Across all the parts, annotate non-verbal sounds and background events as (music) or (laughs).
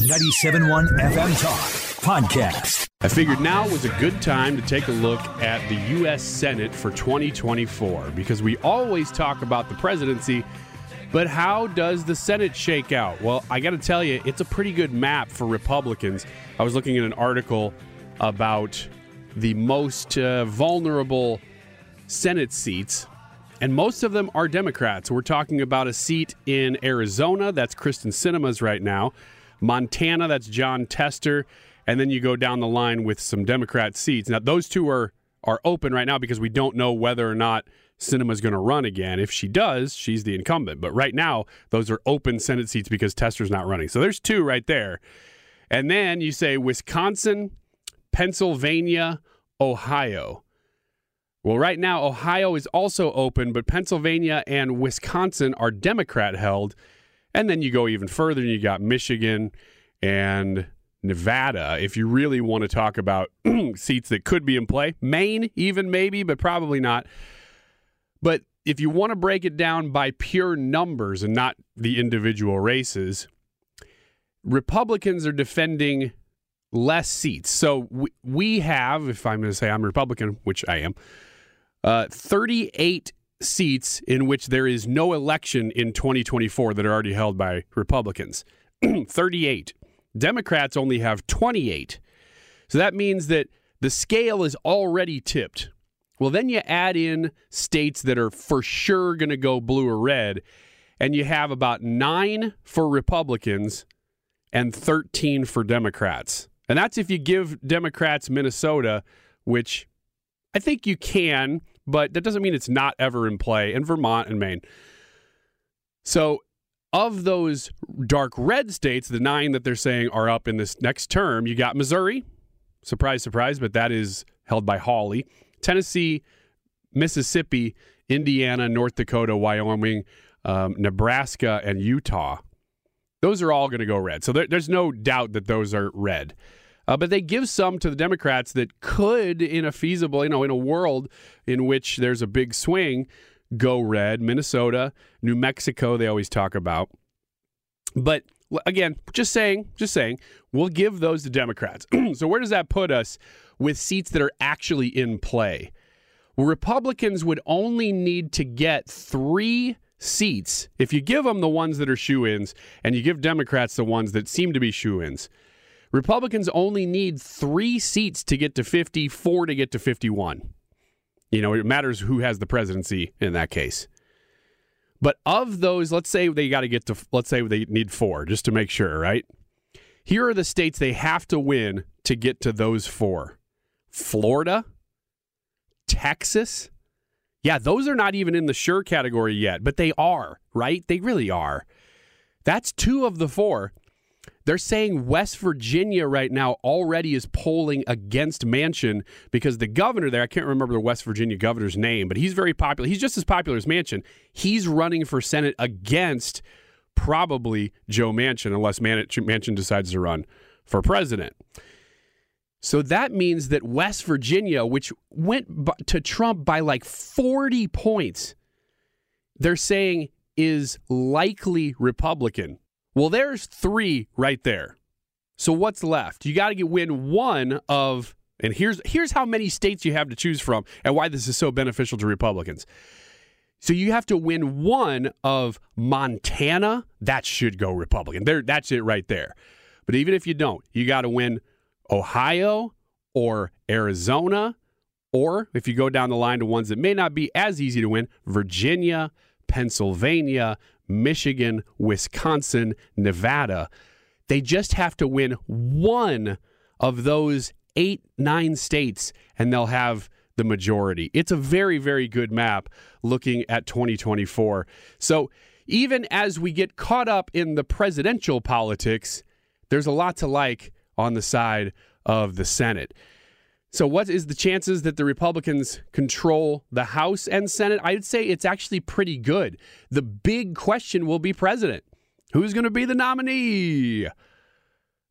97.1 FM Talk Podcast. I figured now was a good time to take a look at the U.S. Senate for 2024 because we always talk about the presidency, but how does the Senate shake out? Well, I got to tell you, it's a pretty good map for Republicans. I was looking at an article about the most uh, vulnerable Senate seats and most of them are Democrats. We're talking about a seat in Arizona, that's Kyrsten Sinema's right now. Montana, that's Jon Tester, and then you go down the line with some Democrat seats. Now those two are are open right now because we don't know whether or not Sinema's going to run again. If she does, she's the incumbent. But right now, those are open Senate seats because Tester's not running. So there's two right there. And then you say Wisconsin, Pennsylvania, Ohio. Well, right now, Ohio is also open, but Pennsylvania and Wisconsin are Democrat held. And then you go even further and you got Michigan and Nevada, if you really want to talk about (clears throat) seats that could be in play. Maine, even maybe, but probably not. But if you want to break it down by pure numbers and not the individual races, Republicans are defending less seats. So we, have, if I'm going to say I'm Republican, which I am, uh, 38 seats in which there is no election in 2024 that are already held by Republicans. (clears throat) 38. Democrats only have 28. So that means that the scale is already tipped. Well, then you add in states that are for sure going to go blue or red, and you have about nine for Republicans and 13 for Democrats. And that's if you give Democrats Minnesota, which I think you can, but that doesn't mean it's not ever in play, in Vermont and Maine. So, of those dark red states, the nine that they're saying are up in this next term, you got Missouri. Surprise, surprise, but that is held by Hawley. Tennessee, Mississippi, Indiana, North Dakota, Wyoming, um, Nebraska, and Utah. Those are all going to go red. So there, there's no doubt that those are red. Uh, but they give some to the Democrats that could, in a feasible, you know, in a world in which there's a big swing, go red. Minnesota, New Mexico, they always talk about. But again, just saying, just saying, we'll give those to Democrats. (clears throat) so where does that put us with seats that are actually in play? Republicans would only need to get three seats if you give them the ones that are shoe ins and you give Democrats the ones that seem to be shoe ins. Republicans only need three seats to get to 50, four to get to 51. You know, it matters who has the presidency in that case. But of those, let's say they got to get to, let's say they need four just to make sure, right? Here are the states they have to win to get to those four Florida, Texas. Yeah, those are not even in the sure category yet, but they are, right? They really are. That's two of the four. They're saying West Virginia right now already is polling against Manchin because the governor there, I can't remember the West Virginia governor's name, but he's very popular. He's just as popular as Manchin. He's running for Senate against probably Joe Manchin, unless Manchin decides to run for president. So that means that West Virginia, which went to Trump by like 40 points, they're saying is likely Republican. Well, there's three right there. So what's left? You got to win one of, and here's here's how many states you have to choose from, and why this is so beneficial to Republicans. So you have to win one of Montana. That should go Republican. There, that's it right there. But even if you don't, you got to win Ohio or Arizona, or if you go down the line to ones that may not be as easy to win, Virginia, Pennsylvania, Michigan, Wisconsin, Nevada. They just have to win one of those eight, nine states, and they'll have the majority. It's a very, very good map looking at 2024. So even as we get caught up in the presidential politics, there's a lot to like on the side of the Senate. So, what is the chances that the Republicans control the House and Senate? I'd say it's actually pretty good. The big question will be president. Who's going to be the nominee?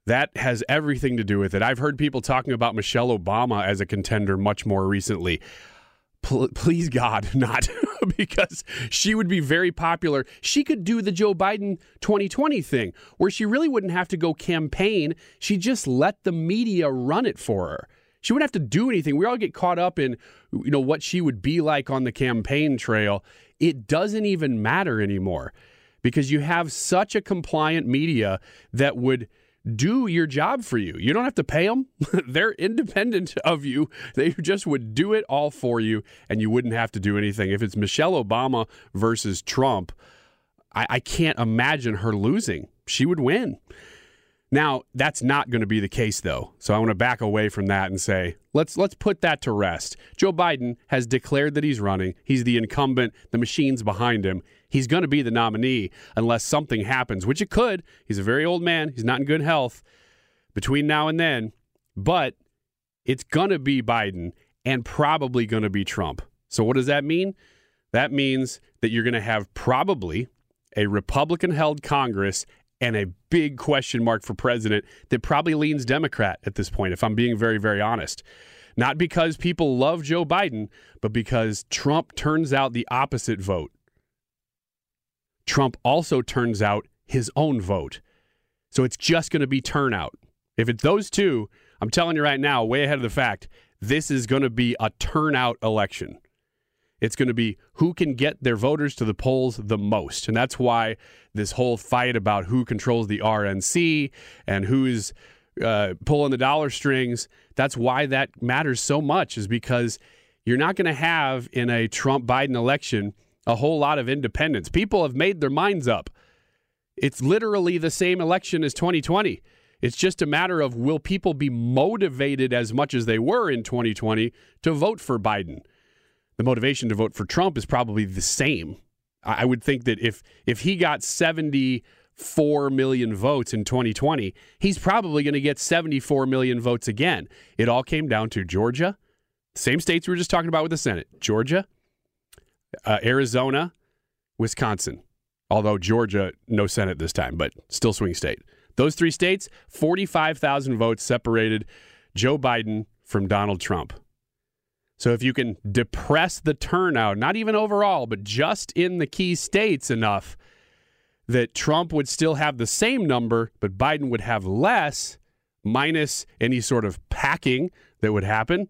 That has everything to do with it. I've heard people talking about Michelle Obama as a contender much more recently. P- please, God, (laughs) not (laughs) because she would be very popular. She could do the Joe Biden 2020 thing where she really wouldn't have to go campaign. She just let the media run it for her. She wouldn't have to do anything. We all get caught up in you know what she would be like on the campaign trail. It doesn't even matter anymore because you have such a compliant media that would do your job for you. You don't have to pay them. (laughs) They're independent of you. They just would do it all for you and you wouldn't have to do anything. If it's Michelle Obama versus Trump, I, I can't imagine her losing. She would win. Now, that's not going to be the case though. So I want to back away from that and say, let's let's put that to rest. Joe Biden has declared that he's running. He's the incumbent, the machine's behind him. He's going to be the nominee unless something happens, which it could. He's a very old man. He's not in good health between now and then, but it's going to be Biden and probably going to be Trump. So what does that mean? That means that you're going to have probably a Republican held Congress and a big question mark for president that probably leans Democrat at this point, if I'm being very, very honest. Not because people love Joe Biden, but because Trump turns out the opposite vote. Trump also turns out his own vote. So it's just going to be turnout. If it's those two, I'm telling you right now, way ahead of the fact, this is going to be a turnout election. It's going to be who can get their voters to the polls the most. And that's why this whole fight about who controls the RNC and who's uh, pulling the dollar strings, that's why that matters so much, is because you're not going to have in a Trump Biden election a whole lot of independents. People have made their minds up. It's literally the same election as 2020. It's just a matter of will people be motivated as much as they were in 2020 to vote for Biden? The motivation to vote for Trump is probably the same. I would think that if if he got 74 million votes in 2020, he's probably going to get 74 million votes again. It all came down to Georgia, same states we were just talking about with the Senate, Georgia, uh, Arizona, Wisconsin. Although Georgia, no Senate this time, but still swing state. Those three states, 45,000 votes separated Joe Biden from Donald Trump. So if you can depress the turnout, not even overall, but just in the key states enough that Trump would still have the same number, but Biden would have less, minus any sort of packing that would happen.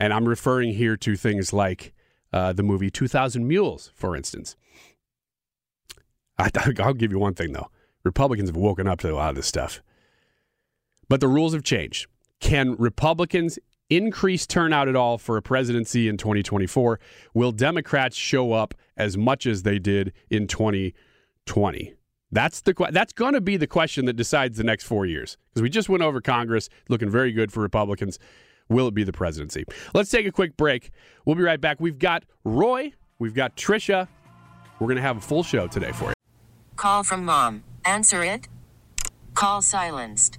And I'm referring here to things like uh, the movie 2000 Mules, for instance. I, (laughs) I'll give you one thing, though Republicans have woken up to a lot of this stuff. But the rules have changed. Can Republicans increase turnout at all for a presidency in 2024? Will Democrats show up as much as they did in 2020? That's the that's going to be the question that decides the next 4 years. Because we just went over Congress looking very good for Republicans. Will it be the presidency? Let's take a quick break. We'll be right back. We've got Roy, we've got Trisha. We're going to have a full show today for you. Call from mom. Answer it. Call silenced.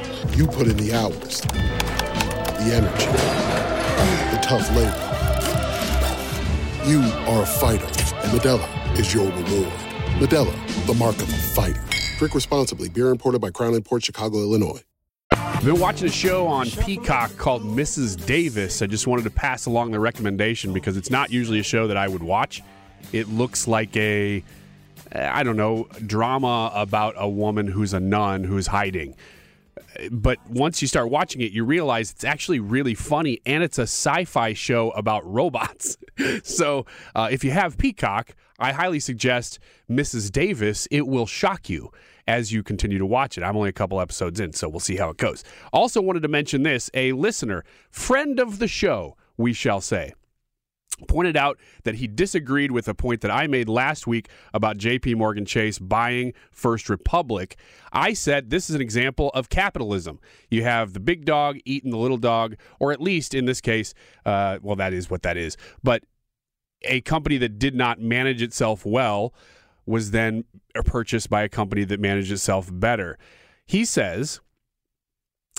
You put in the hours, the energy, the tough labor. You are a fighter, and Modelo is your reward. Modelo, the mark of a fighter. Drink responsibly. Beer imported by Crown Port Chicago, Illinois. I've been watching a show on Peacock called Mrs. Davis. I just wanted to pass along the recommendation because it's not usually a show that I would watch. It looks like a, I don't know, drama about a woman who's a nun who's hiding but once you start watching it, you realize it's actually really funny and it's a sci fi show about robots. (laughs) so uh, if you have Peacock, I highly suggest Mrs. Davis. It will shock you as you continue to watch it. I'm only a couple episodes in, so we'll see how it goes. Also, wanted to mention this a listener, friend of the show, we shall say pointed out that he disagreed with a point that I made last week about JP Morgan Chase buying First Republic. I said this is an example of capitalism. You have the big dog eating the little dog, or at least in this case, uh, well, that is what that is. But a company that did not manage itself well was then purchased by a company that managed itself better. He says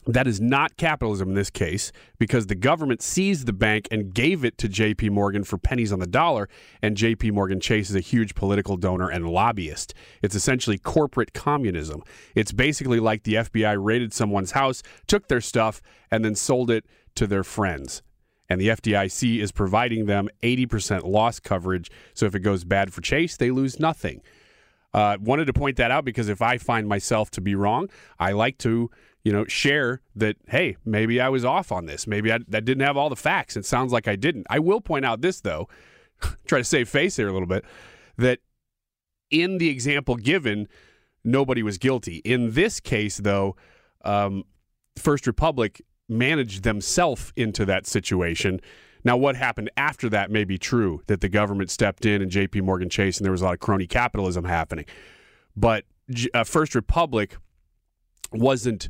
that is not capitalism in this case because the government seized the bank and gave it to JP Morgan for pennies on the dollar, and JP Morgan Chase is a huge political donor and lobbyist. It's essentially corporate communism. It's basically like the FBI raided someone's house, took their stuff, and then sold it to their friends. And the FDIC is providing them 80% loss coverage. So if it goes bad for Chase, they lose nothing. Uh, wanted to point that out because if I find myself to be wrong, I like to you know, share that, hey, maybe I was off on this. Maybe I, that didn't have all the facts. It sounds like I didn't. I will point out this, though, (laughs) try to save face here a little bit, that in the example given, nobody was guilty. In this case, though, um, First Republic managed themselves into that situation. Now, what happened after that may be true that the government stepped in and JP Morgan Chase and there was a lot of crony capitalism happening. But uh, First Republic wasn't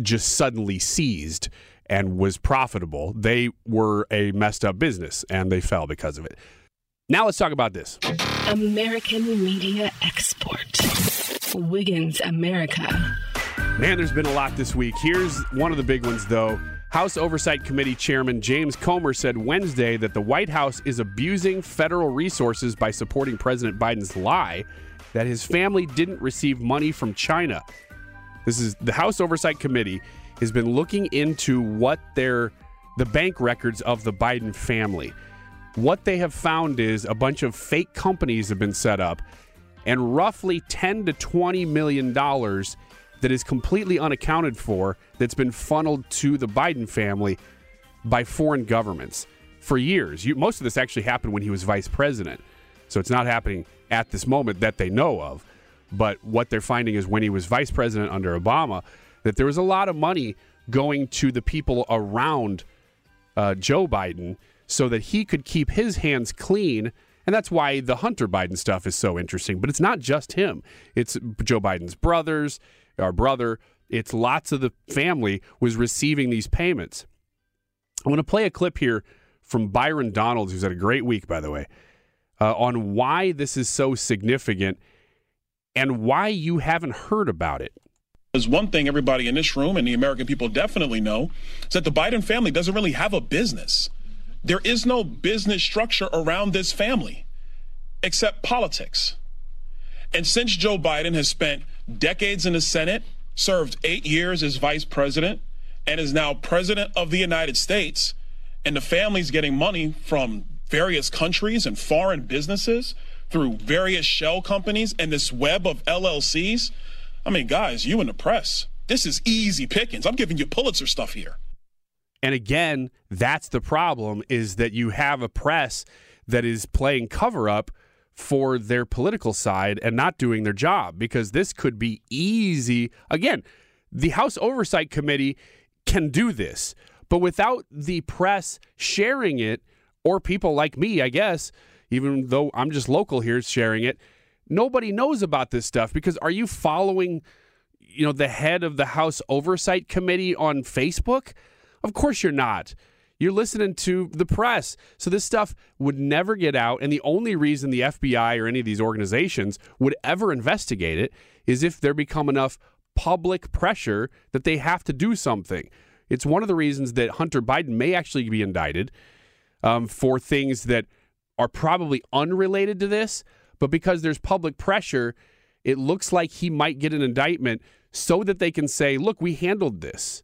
just suddenly seized and was profitable. They were a messed up business and they fell because of it. Now let's talk about this American Media Export. Wiggins America. Man, there's been a lot this week. Here's one of the big ones, though. House Oversight Committee Chairman James Comer said Wednesday that the White House is abusing federal resources by supporting President Biden's lie that his family didn't receive money from China. This is the House Oversight Committee has been looking into what their the bank records of the Biden family. What they have found is a bunch of fake companies have been set up and roughly 10 to 20 million dollars that is completely unaccounted for that's been funneled to the Biden family by foreign governments for years. You, most of this actually happened when he was vice president. So it's not happening at this moment that they know of. But what they're finding is when he was vice president under Obama, that there was a lot of money going to the people around uh, Joe Biden so that he could keep his hands clean. And that's why the Hunter Biden stuff is so interesting. But it's not just him, it's Joe Biden's brothers, our brother. It's lots of the family was receiving these payments. I want to play a clip here from Byron Donalds, who's had a great week, by the way, uh, on why this is so significant and why you haven't heard about it. There's one thing everybody in this room and the American people definitely know is that the Biden family doesn't really have a business. There is no business structure around this family except politics. And since Joe Biden has spent decades in the Senate, served eight years as vice president, and is now president of the United States, and the family's getting money from various countries and foreign businesses, through various shell companies and this web of LLCs. I mean, guys, you in the press, this is easy pickings. I'm giving you Pulitzer stuff here. And again, that's the problem is that you have a press that is playing cover up for their political side and not doing their job because this could be easy. Again, The House Oversight Committee can do this, but without the press sharing it, or people like me, I guess, even though I'm just local here sharing it, nobody knows about this stuff because are you following you know the head of the House Oversight Committee on Facebook? Of course you're not. You're listening to the press. So this stuff would never get out and the only reason the FBI or any of these organizations would ever investigate it is if there become enough public pressure that they have to do something. It's one of the reasons that Hunter Biden may actually be indicted um, for things that are probably unrelated to this, but because there's public pressure, it looks like he might get an indictment so that they can say, look, we handled this.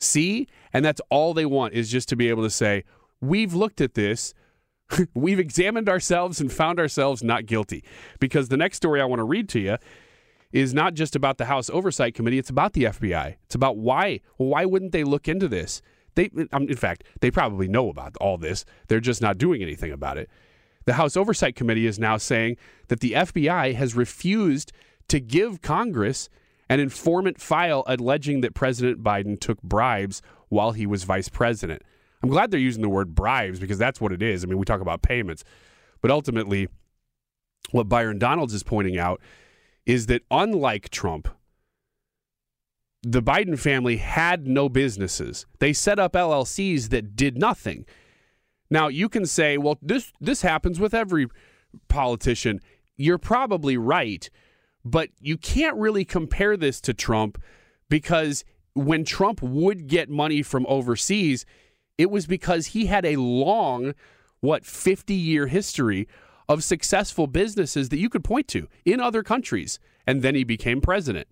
See? And that's all they want is just to be able to say, we've looked at this. (laughs) we've examined ourselves and found ourselves not guilty. Because the next story I want to read to you is not just about the House Oversight Committee, it's about the FBI. It's about why. Well, why wouldn't they look into this? They, um, in fact, they probably know about all this. They're just not doing anything about it. The House Oversight Committee is now saying that the FBI has refused to give Congress an informant file alleging that President Biden took bribes while he was vice president. I'm glad they're using the word bribes because that's what it is. I mean, we talk about payments, but ultimately, what Byron Donalds is pointing out is that unlike Trump, the Biden family had no businesses. They set up LLCs that did nothing. Now, you can say, well, this this happens with every politician. You're probably right, but you can't really compare this to Trump because when Trump would get money from overseas, it was because he had a long, what, 50 year history of successful businesses that you could point to in other countries. And then he became president.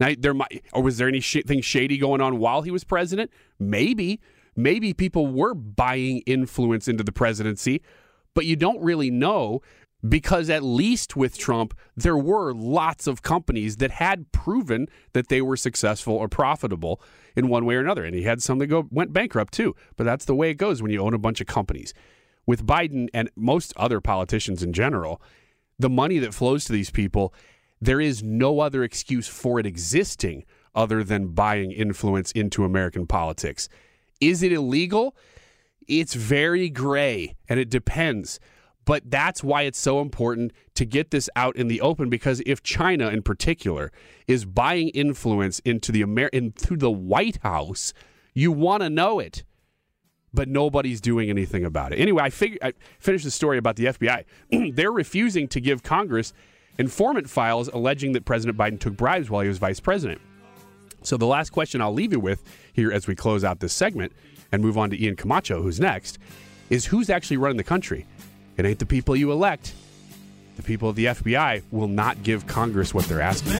Now, there might, or was there anything shady going on while he was president? Maybe. Maybe people were buying influence into the presidency, but you don't really know because at least with Trump, there were lots of companies that had proven that they were successful or profitable in one way or another. And he had some that go went bankrupt too. But that's the way it goes when you own a bunch of companies. With Biden and most other politicians in general, the money that flows to these people, there is no other excuse for it existing other than buying influence into American politics. Is it illegal? It's very gray and it depends. But that's why it's so important to get this out in the open because if China in particular is buying influence into the Amer- into the White House, you want to know it. But nobody's doing anything about it. Anyway, I figured I finished the story about the FBI. (clears throat) They're refusing to give Congress informant files alleging that President Biden took bribes while he was vice president. So the last question I'll leave you with here as we close out this segment and move on to Ian Camacho, who's next, is who's actually running the country? It ain't the people you elect. The people of the FBI will not give Congress what they're asking.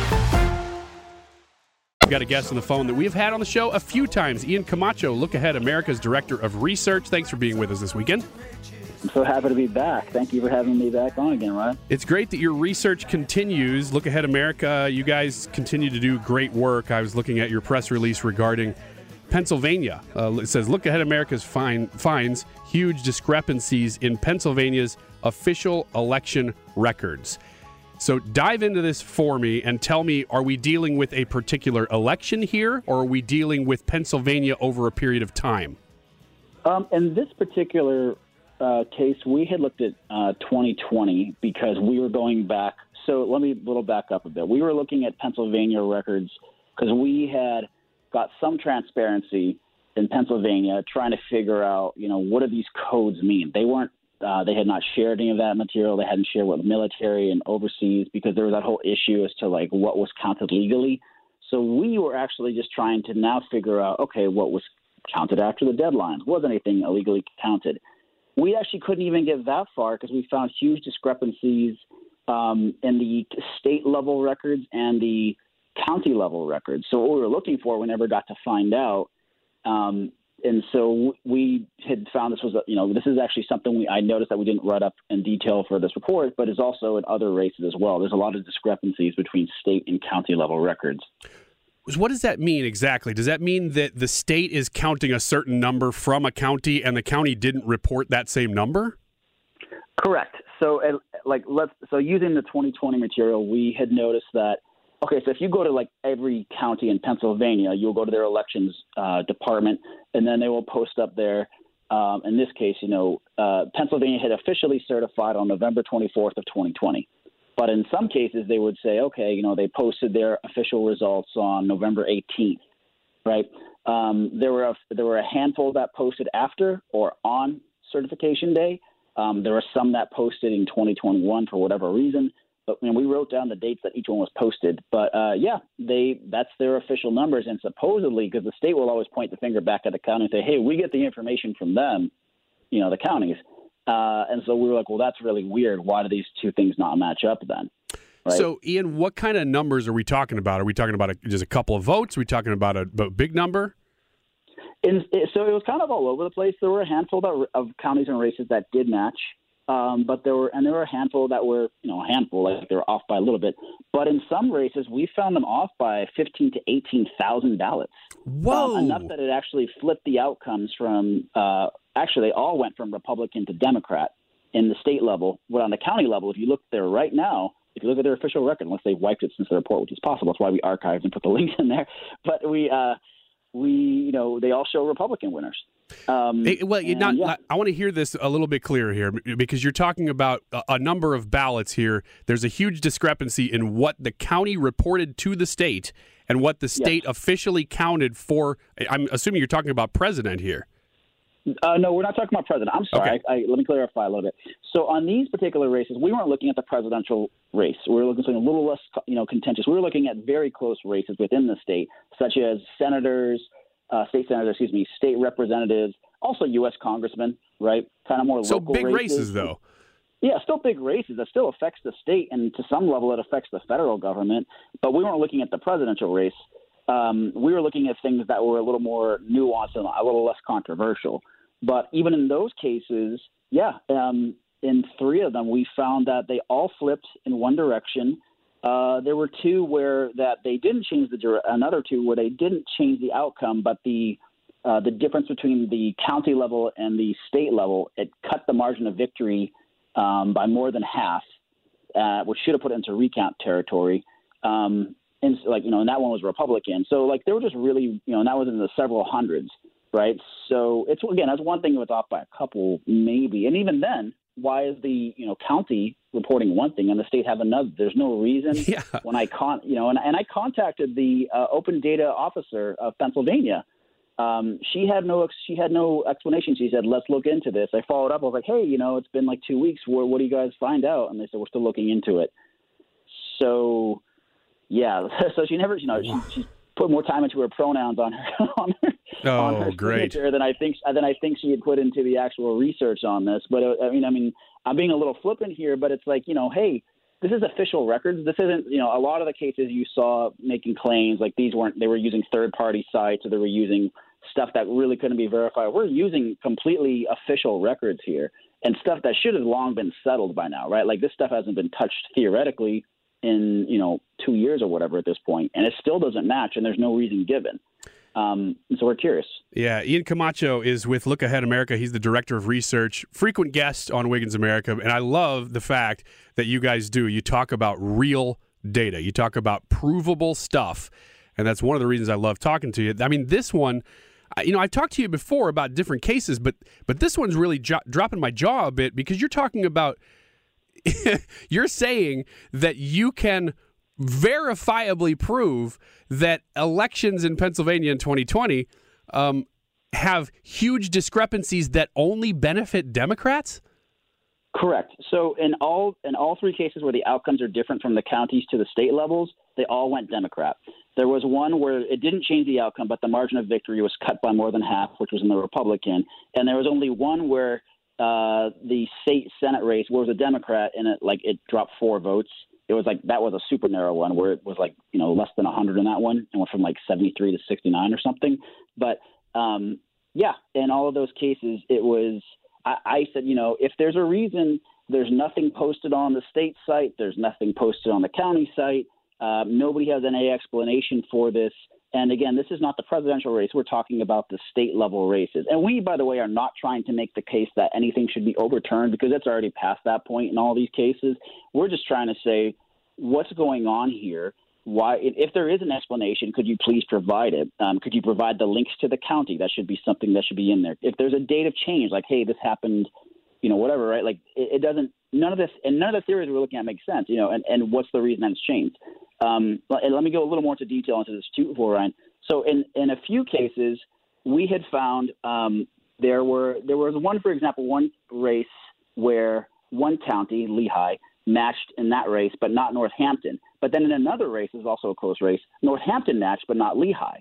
We've got a guest on the phone that we've had on the show a few times. Ian Camacho, Look Ahead America's Director of Research. Thanks for being with us this weekend. I'm so happy to be back. Thank you for having me back on again, Ryan. It's great that your research continues. Look Ahead America, you guys continue to do great work. I was looking at your press release regarding Pennsylvania. Uh, it says Look Ahead America's fine, finds huge discrepancies in Pennsylvania's official election records. So dive into this for me and tell me are we dealing with a particular election here or are we dealing with Pennsylvania over a period of time? Um, in this particular uh, case, we had looked at uh, 2020 because we were going back. So let me little back up a bit. We were looking at Pennsylvania records because we had got some transparency in Pennsylvania trying to figure out, you know, what do these codes mean? They weren't uh, they had not shared any of that material. They hadn't shared with the military and overseas because there was that whole issue as to like what was counted legally. So we were actually just trying to now figure out, okay, what was counted after the deadlines? Was anything illegally counted? We actually couldn't even get that far because we found huge discrepancies um, in the state level records and the county level records. So what we were looking for, we never got to find out. Um, and so we had found this was, you know, this is actually something we, I noticed that we didn't write up in detail for this report, but is also in other races as well. There's a lot of discrepancies between state and county level records. What does that mean exactly? Does that mean that the state is counting a certain number from a county and the county didn't report that same number? Correct. So, like, let's so using the 2020 material, we had noticed that. Okay, so if you go to like every county in Pennsylvania, you'll go to their elections uh, department, and then they will post up there. Um, in this case, you know, uh, Pennsylvania had officially certified on November 24th of 2020. But in some cases, they would say, okay, you know, they posted their official results on November 18th, right? Um, there were a, there were a handful that posted after or on certification day. Um, there were some that posted in 2021 for whatever reason. But know, we wrote down the dates that each one was posted. But uh, yeah, they that's their official numbers, and supposedly because the state will always point the finger back at the county and say, "Hey, we get the information from them," you know, the counties. Uh, and so we were like, well, that's really weird. Why do these two things not match up then? Right? So, Ian, what kind of numbers are we talking about? Are we talking about a, just a couple of votes? Are we talking about a, a big number? In, so it was kind of all over the place. There were a handful that, of counties and races that did match, um, but there were and there were a handful that were you know a handful like they were off by a little bit. But in some races, we found them off by fifteen to eighteen thousand ballots. Whoa! Um, enough that it actually flipped the outcomes from uh, actually they all went from Republican to Democrat in the state level. But on the county level, if you look there right now, if you look at their official record, unless they wiped it since the report, which is possible, that's why we archived and put the (laughs) links in there. But we, uh, we, you know, they all show Republican winners. Um, well, and, not, yeah. I want to hear this a little bit clearer here because you're talking about a, a number of ballots here. There's a huge discrepancy in what the county reported to the state and what the state yes. officially counted for. I'm assuming you're talking about president here. Uh, no, we're not talking about president. I'm sorry. Okay. I, I, let me clarify a little bit. So on these particular races, we weren't looking at the presidential race. We were looking at something a little less, you know, contentious. We were looking at very close races within the state, such as senators, uh, state senators, excuse me, state representatives, also U.S. congressmen, right? Kind of more so local big races. races, though. Yeah, still big races. That still affects the state, and to some level, it affects the federal government. But we weren't looking at the presidential race. Um, we were looking at things that were a little more nuanced and a little less controversial. But even in those cases, yeah, um, in three of them, we found that they all flipped in one direction. Uh, there were two where that they didn't change the another two where they didn't change the outcome, but the uh, the difference between the county level and the state level it cut the margin of victory um, by more than half, uh, which should have put it into recount territory. Um, and like you know, and that one was Republican. So like they were just really you know, and that was in the several hundreds right? So it's again that's one thing that's off by a couple maybe, and even then, why is the you know county reporting one thing and the state have another? There's no reason. (laughs) Yeah. When I con you know, and, and I contacted the uh, open data officer of Pennsylvania. Um, she had no she had no explanation. She said, "Let's look into this." I followed up. I was like, "Hey, you know, it's been like two weeks. What, what do you guys find out?" And they said, "We're still looking into it." So, yeah. (laughs) so she never, you know, she, she put more time into her pronouns on her (laughs) on her, oh, on her great. signature than I think than I think she had put into the actual research on this. But uh, I mean, I mean, I'm being a little flippant here, but it's like you know, hey, this is official records. This isn't you know a lot of the cases you saw making claims like these weren't they were using third party sites or they were using stuff that really couldn't be verified. We're using completely official records here and stuff that should have long been settled by now, right? Like this stuff hasn't been touched theoretically in you know two years or whatever at this point, and it still doesn't match, and there's no reason given. Um, so we're curious. Yeah, Ian Camacho is with Look Ahead America. He's the director of research, frequent guest on Wiggins America, and I love the fact that you guys do. You talk about real data. You talk about provable stuff, and that's one of the reasons I love talking to you. I mean, this one. You know, I've talked to you before about different cases, but but this one's really jo- dropping my jaw a bit because you're talking about (laughs) you're saying that you can verifiably prove that elections in Pennsylvania in 2020 um, have huge discrepancies that only benefit Democrats? Correct. So in all in all three cases where the outcomes are different from the counties to the state levels, they all went Democrat. There was one where it didn't change the outcome, but the margin of victory was cut by more than half, which was in the Republican. And there was only one where uh, the state senate race was a Democrat, and it like it dropped four votes. It was like that was a super narrow one where it was like you know less than 100 in that one and went from like 73 to 69 or something. But um, yeah, in all of those cases, it was. I, I said, you know, if there's a reason, there's nothing posted on the state site, there's nothing posted on the county site. Uh, nobody has any explanation for this. And again, this is not the presidential race. We're talking about the state level races. And we, by the way, are not trying to make the case that anything should be overturned because it's already past that point in all these cases. We're just trying to say what's going on here. Why, if there is an explanation, could you please provide it? Um, could you provide the links to the county? That should be something that should be in there. If there's a date of change, like, hey, this happened, you know, whatever, right? Like, it, it doesn't. None of this, and none of the theories we're looking at make sense, you know. And, and what's the reason that it's changed? Um, let me go a little more into detail into this too, for Ryan. So in in a few cases, we had found um, there were there was one, for example, one race where one county, Lehigh, matched in that race, but not Northampton. But then in another race, is also a close race, Northampton matched, but not Lehigh.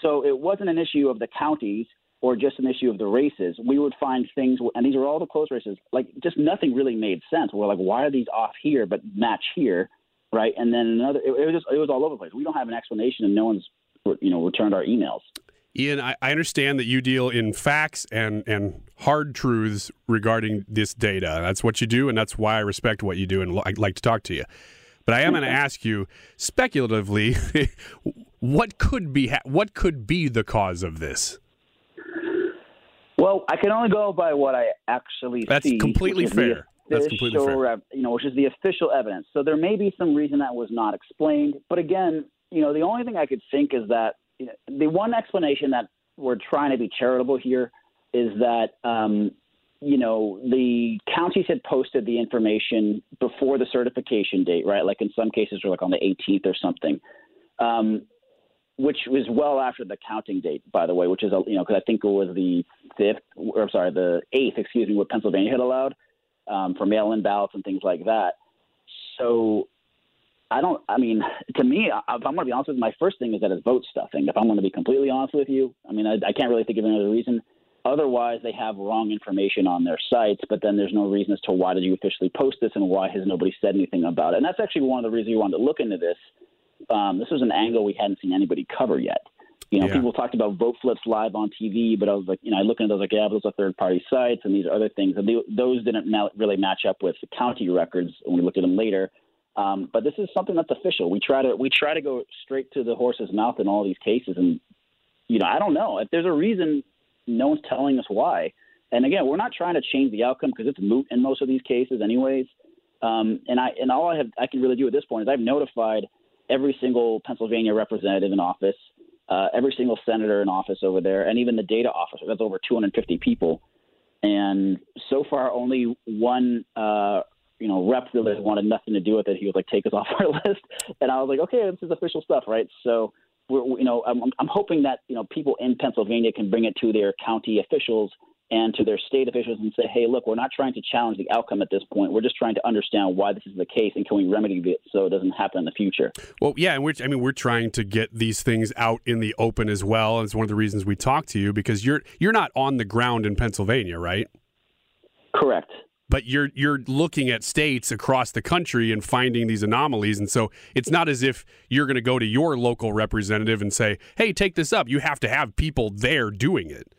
So it wasn't an issue of the counties or just an issue of the races. We would find things, and these are all the close races, like just nothing really made sense. We're like, why are these off here but match here, right? And then another, it, it was just it was all over the place. We don't have an explanation, and no one's you know returned our emails. Ian, I, I understand that you deal in facts and, and hard truths regarding this data. That's what you do, and that's why I respect what you do and I'd like to talk to you. But I am going to ask you speculatively, (laughs) what could be what could be the cause of this? Well, I can only go by what I actually think. That's see. completely fair. That's completely fair. You know, which is the official evidence. So there may be some reason that was not explained. But again, you know, the only thing I could think is that you know, the one explanation that we're trying to be charitable here is that um, you know the counties had posted the information before the certification date, right? Like in some cases, we're like on the 18th or something. Um, which was well after the counting date, by the way, which is a you know because I think it was the fifth or sorry the eighth, excuse me, what Pennsylvania had allowed um, for mail-in ballots and things like that. So I don't. I mean, to me, if I'm going to be honest with you, my first thing is that it's vote stuffing. If I'm going to be completely honest with you, I mean, I, I can't really think of any other reason. Otherwise, they have wrong information on their sites, but then there's no reason as to why did you officially post this and why has nobody said anything about it. And that's actually one of the reasons we wanted to look into this. Um, this was an angle we hadn't seen anybody cover yet. You know, Yeah. people talked about vote flips live on TV, but I was like, you know, I look into those like, yeah, but those are third party sites and these are other things. And they, those didn't really match up with the county records when we looked at them later. Um, but this is something that's official. We try to we try to go straight to the horse's mouth in all these cases, and you know, I don't know if there's a reason no one's telling us why. And again, we're not trying to change the outcome because it's moot in most of these cases, anyways. Um, and I and all I have I can really do at this point is I've notified every single Pennsylvania representative in office, uh, every single senator in office over there, and even the data officer. That's over 250 people. And so far, only one, uh, you know, rep really wanted nothing to do with it. He was like, "Take us (laughs) off our list," and I was like, "Okay, this is official stuff, right?" So, we're, we- you know, I'm, I'm hoping that you know people in Pennsylvania can bring it to their county officials and to their state officials and say, "Hey, look, we're not trying to challenge the outcome at this point. We're just trying to understand why this is the case, and can we remedy it so it doesn't happen in the future." Well, yeah, and we're, I mean, we're trying to get these things out in the open as well. It's one of the reasons we talk to you because you're you're not on the ground in Pennsylvania, right? Correct. But you're you're looking at states across the country and finding these anomalies, and so it's not as if you're going to go to your local representative and say, "Hey, take this up." You have to have people there doing it.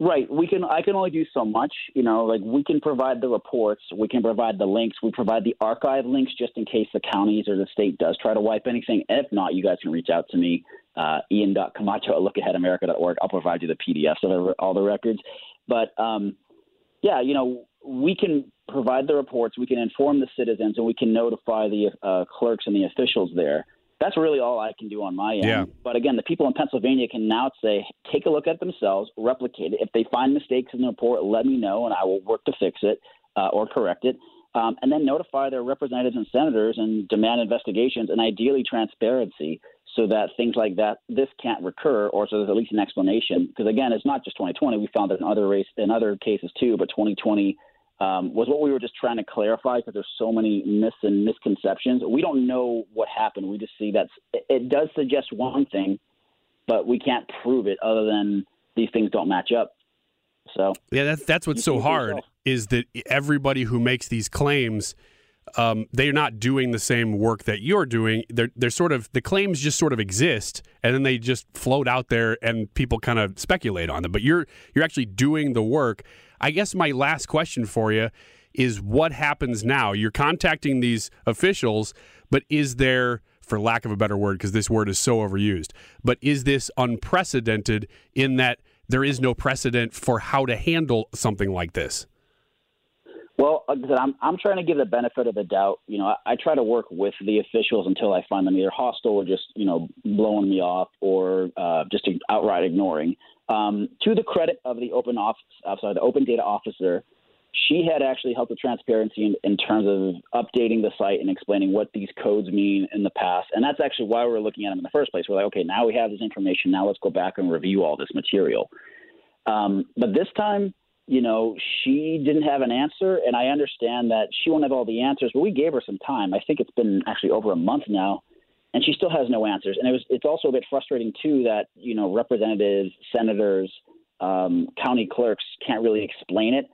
Right. We can. I can only do so much. You know, like we can provide the reports, we can provide the links, we provide the archive links just in case the counties or the state does try to wipe anything. If not, you guys can reach out to me, uh, Ian.Camacho at lookaheadamerica.org. I'll provide you the PDFs of all the records. But um, yeah, you know, we can provide the reports, we can inform the citizens, and we can notify the uh, clerks and the officials there. That's really all I can do on my end. Yeah. But again, the people in Pennsylvania can now say, take a look at themselves, replicate it. If they find mistakes in the report, let me know, and I will work to fix it uh, or correct it. Um, and then notify their representatives and senators and demand investigations and ideally transparency so that things like that this can't recur or so there's at least an explanation because again it's not just 2020 we found that in other race in other cases too but 2020 um, was what we were just trying to clarify because there's so many myths and misconceptions we don't know what happened we just see that it, it does suggest one thing but we can't prove it other than these things don't match up so Yeah, that's that's what's so You see for hard yourself. is that everybody who makes these claims um, they're not doing the same work that you're doing. They're they're sort of the claims just sort of exist, and then they just float out there, and people kind of speculate on them. But you're you're actually doing the work. I guess my last question for you is what happens now? You're contacting these officials, but is there, for lack of a better word, because this word is so overused, but is this unprecedented in that there is no precedent for how to handle something like this? Well, like I said, I'm I'm trying to give the benefit of the doubt. You know, I, I try to work with the officials until I find them either hostile or just you know blowing me off or uh, just outright ignoring. Um, to the credit of the open office, uh, sorry, the open data officer, she had actually helped with transparency in, in, terms of updating the site and explaining what these codes mean in the past. And that's actually why we we're looking at them in the first place. We're like, okay, now we have this information. Now let's go back and review all this material. Um, but this time, you know, she didn't have an answer, and I understand that she won't have all the answers. But we gave her some time. I think it's been actually over a month now, and she still has no answers. And it was it's also a bit frustrating too that you know representatives, senators, um, county clerks can't really explain it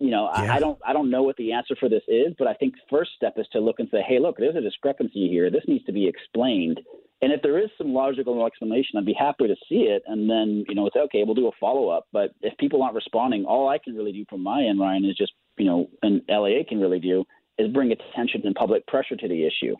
you know, yeah. I, I, don't I don't know what the answer for this is, but I think first step is to look and say, hey, look, there's a discrepancy here. This needs to be explained. And if there is some logical explanation, I'd be happy to see it. And then, you know, it's okay, we'll do a follow up. But if people aren't responding, all I can really do from my end, Ryan, is just, you know, and LAA can really do is bring attention and public pressure to the issue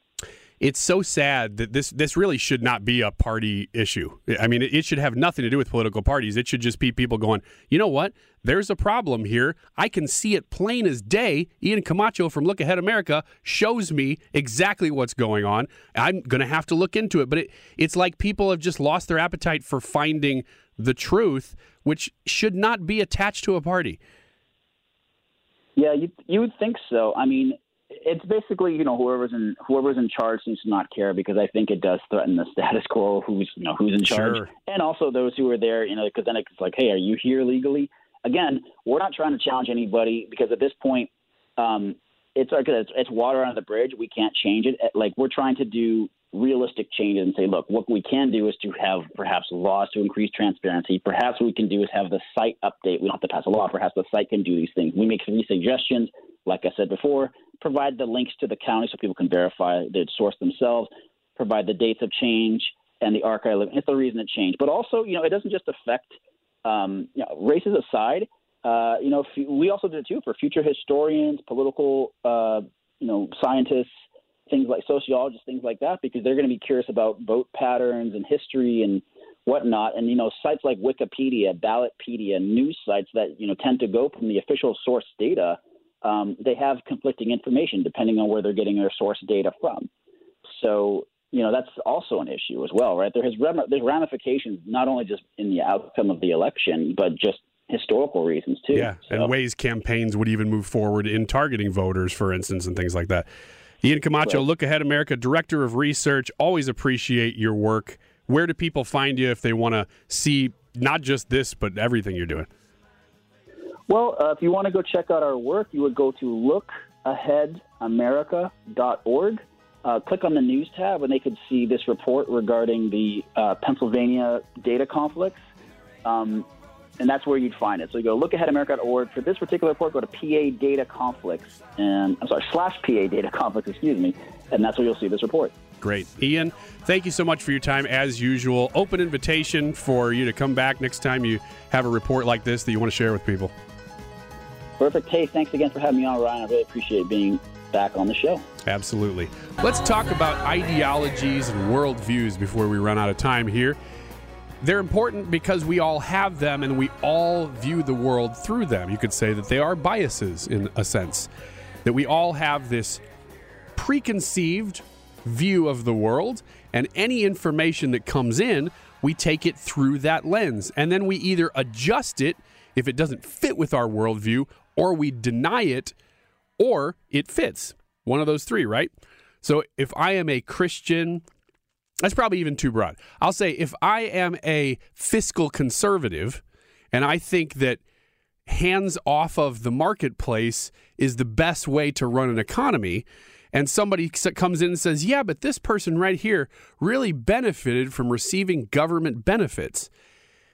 it's so sad that this this really should not be a party issue. I mean, it, should have nothing to do with political parties. It should just be people going, you know what? There's a problem here. I can see it plain as day. Ian Camacho from Look Ahead America shows me exactly what's going on. I'm going to have to look into it. But it, it's like people have just lost their appetite for finding the truth, which should not be attached to a party. Yeah, you you would think so. I mean, it's basically you know whoever's in whoever's in charge seems to not care because I think it does threaten the (laughs) status quo. Who's you know who's in charge, sure. and also those who are there. You know, because then it's like, hey, are you here legally? Again, we're not trying to challenge anybody because at this point, um, it's like it's, it's water under the bridge. We can't change it. Like we're trying to do realistic changes and say, look, what we can do is to have perhaps laws to increase transparency. Perhaps what we can do is have the site update. We don't have to pass a law. Perhaps the site can do these things. We make three suggestions. Like I said before, provide the links to the county so people can verify the source themselves, provide the dates of change and the archive. It's the reason it changed. But also, you know, it doesn't just affect um, you know, races aside. Uh, you know, we also did it too for future historians, political, uh, you know, scientists, things like sociologists, things like that, because they're going to be curious about vote patterns and history and whatnot. And you know, sites like Wikipedia, Ballotpedia, news sites that you know tend to go from the official source data um, they have conflicting information depending on where they're getting their source data from. So, you know, that's also an issue as well, right? There has there's ramifications not only just in the outcome of the election, but just historical reasons too. Yeah, so. and ways campaigns would even move forward in targeting voters, for instance, and things like that. Ian Camacho, right. Look Ahead America, Director of Research. Always appreciate your work. Where do people find you if they want to see not just this, but everything you're doing? Well, uh, if you want to go check out our work, you would go to lookaheadamerica.org. Uh, click on the news tab, and they could see this report regarding the uh, Pennsylvania data conflicts. Um, and that's where you'd find it. So you go lookaheadamerica.org. For this particular report, go to PA data conflicts, and I'm sorry, slash PA data conflicts, excuse me, and that's where you'll see this report. Great. Ian, thank you so much for your time as usual. Open invitation for you to come back next time you have a report like this that you want to share with people. Perfect. Hey, thanks again for having me on, Ryan. I really appreciate being back on the show. Absolutely. Let's talk about ideologies and worldviews before we run out of time here. They're important because we all have them and we all view the world through them. You could say that they are biases in a sense, that we all have this preconceived view of the world, and any information that comes in, we take it through that lens. And then we either adjust it if it doesn't fit with our worldview, or we deny it, or it fits. One of those three, right? So if I am a Christian, that's probably even too broad. I'll say if I am a fiscal conservative and I think that hands off of the marketplace is the best way to run an economy, and somebody comes in and says, Yeah, but this person right here really benefited from receiving government benefits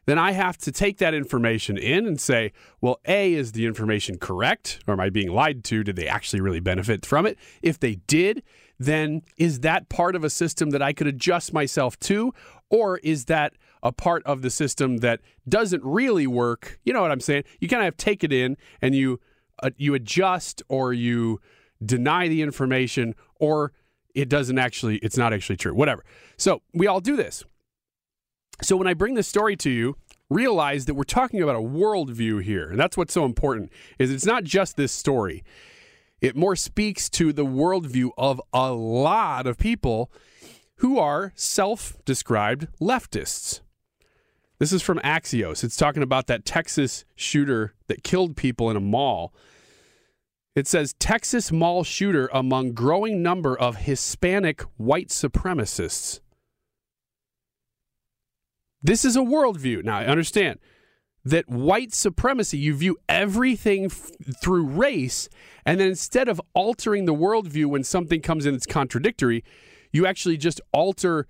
then I have to take that information in and say, well, A, is the information correct? Or am I being lied to? Did they actually really benefit from it? If they did, then is that part of a system that I could adjust myself to? Or is that a part of the system that doesn't really work? You know what I'm saying? You kind of have take it in and you uh, you adjust or you deny the information or it doesn't actually it's not actually true. Whatever. So, we all do this. So when I bring this story to you, realize that we're talking about a worldview here. And that's what's so important is it's not just this story. It more speaks to the worldview of a lot of people who are self-described leftists. This is from Axios. It's talking about that Texas shooter that killed people in a mall. It says Texas mall shooter among growing number of Hispanic white supremacists. This is a worldview. Now, I understand that white supremacy, you view everything f- through race, and then instead of altering the worldview when something comes in that's contradictory, you actually just alter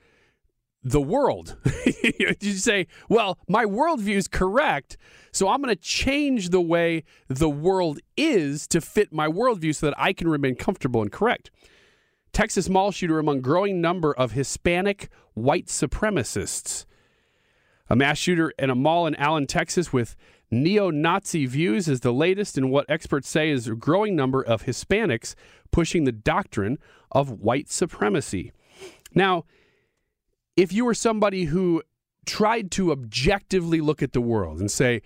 the world. (laughs) you say, well, my worldview is correct, so I'm going to change the way the world is to fit my worldview so that I can remain comfortable and correct. Texas mall shooter among growing number of Hispanic white supremacists. A mass shooter in a mall in Allen, Texas, with neo Nazi views is the latest in what experts say is a growing number of Hispanics pushing the doctrine of white supremacy. Now, if you were somebody who tried to objectively look at the world and say,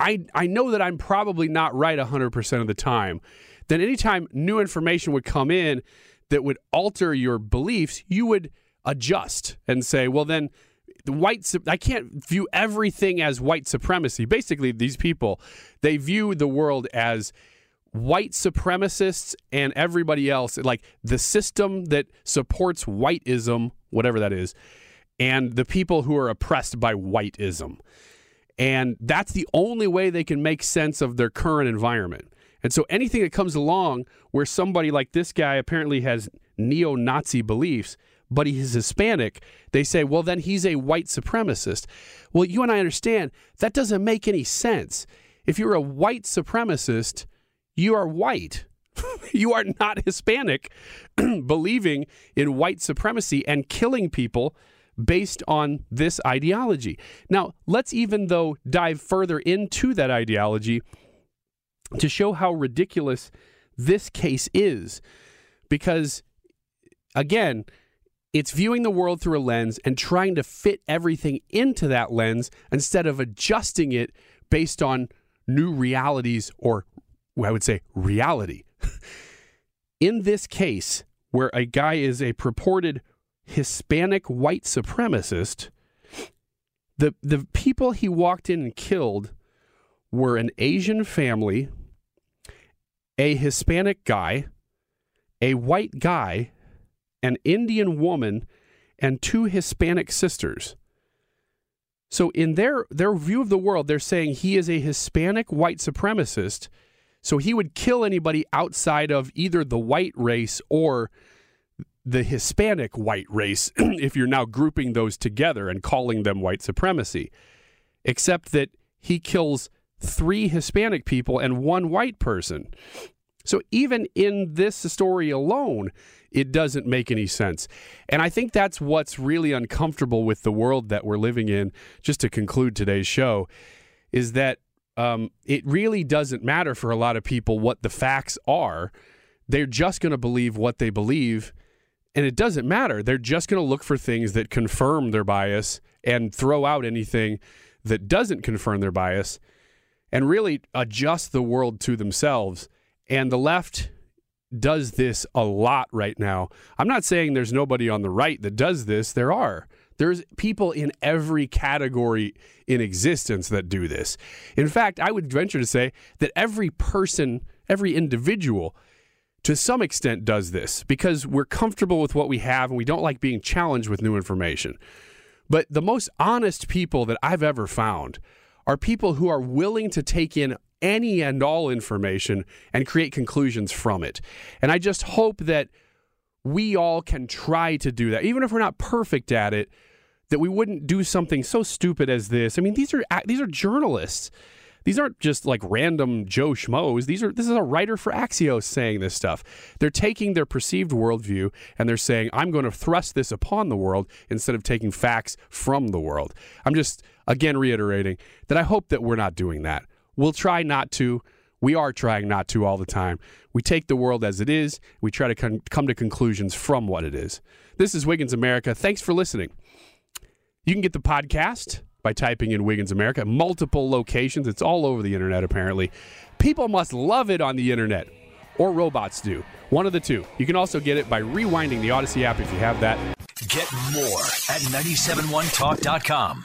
I, I know that I'm probably not right 100% of the time, then anytime new information would come in that would alter your beliefs, you would adjust and say, well, then the white I can't view everything as white supremacy. Basically, these people they view the world as white supremacists and everybody else like the system that supports whiteism, whatever that is, and the people who are oppressed by whiteism. And that's the only way they can make sense of their current environment. And so anything that comes along where somebody like this guy apparently has neo Nazi beliefs, but he's Hispanic, they say, well, then he's a white supremacist. Well, you and I understand that doesn't make any sense. If you're a white supremacist, you are white. (laughs) you are not Hispanic (clears throat) believing in white supremacy and killing people based on this ideology. Now, let's even though dive further into that ideology to show how ridiculous this case is because again, it's viewing the world through a lens and trying to fit everything into that lens instead of adjusting it based on new realities or I would say reality. (laughs) In this case, where a guy is a purported Hispanic white supremacist, the the people he walked in and killed were an Asian family, a Hispanic guy, a white guy, an Indian woman, and two Hispanic sisters. So in their their view of the world, they're saying he is a Hispanic white supremacist. So he would kill anybody outside of either the white race or the Hispanic white race (clears throat) if you're now grouping those together and calling them white supremacy. Except that he kills three Hispanic people and one white person. So even in this story alone, it doesn't make any sense. And I think that's what's really uncomfortable with the world that we're living in, just to conclude today's show, is that um, it really doesn't matter for a lot of people what the facts are. They're just going to believe what they believe. And it doesn't matter. They're just going to look for things that confirm their bias and throw out anything that doesn't confirm their bias and really adjust the world to themselves. And the left does this a lot right now. I'm not saying there's nobody on the right that does this. There are. There's people in every category in existence that do this. In fact, I would venture to say that every person, every individual, to some extent does this because we're comfortable with what we have and we don't like being challenged with new information. But the most honest people that I've ever found are people who are willing to take in any and all information and create conclusions from it. And I just hope that we all can try to do that. Even if we're not perfect at it, that we wouldn't do something so stupid as this. I mean, these are these are journalists. These aren't just like random Joe schmoes. These are this is a writer for Axios saying this stuff. They're taking their perceived worldview and they're saying, I'm going to thrust this upon the world instead of taking facts from the world. I'm just again reiterating that I hope that we're not doing that. We'll try not to. We are trying not to all the time. We take the world as it is. We try to con- come to conclusions from what it is. This is Wiggins America. Thanks for listening. You can get the podcast by typing in Wiggins America. Multiple locations. It's all over the internet, apparently. People must love it on the internet, or robots do. One of the two. You can also get it by rewinding the Audacy app if you have that. Get more at 971talk.com.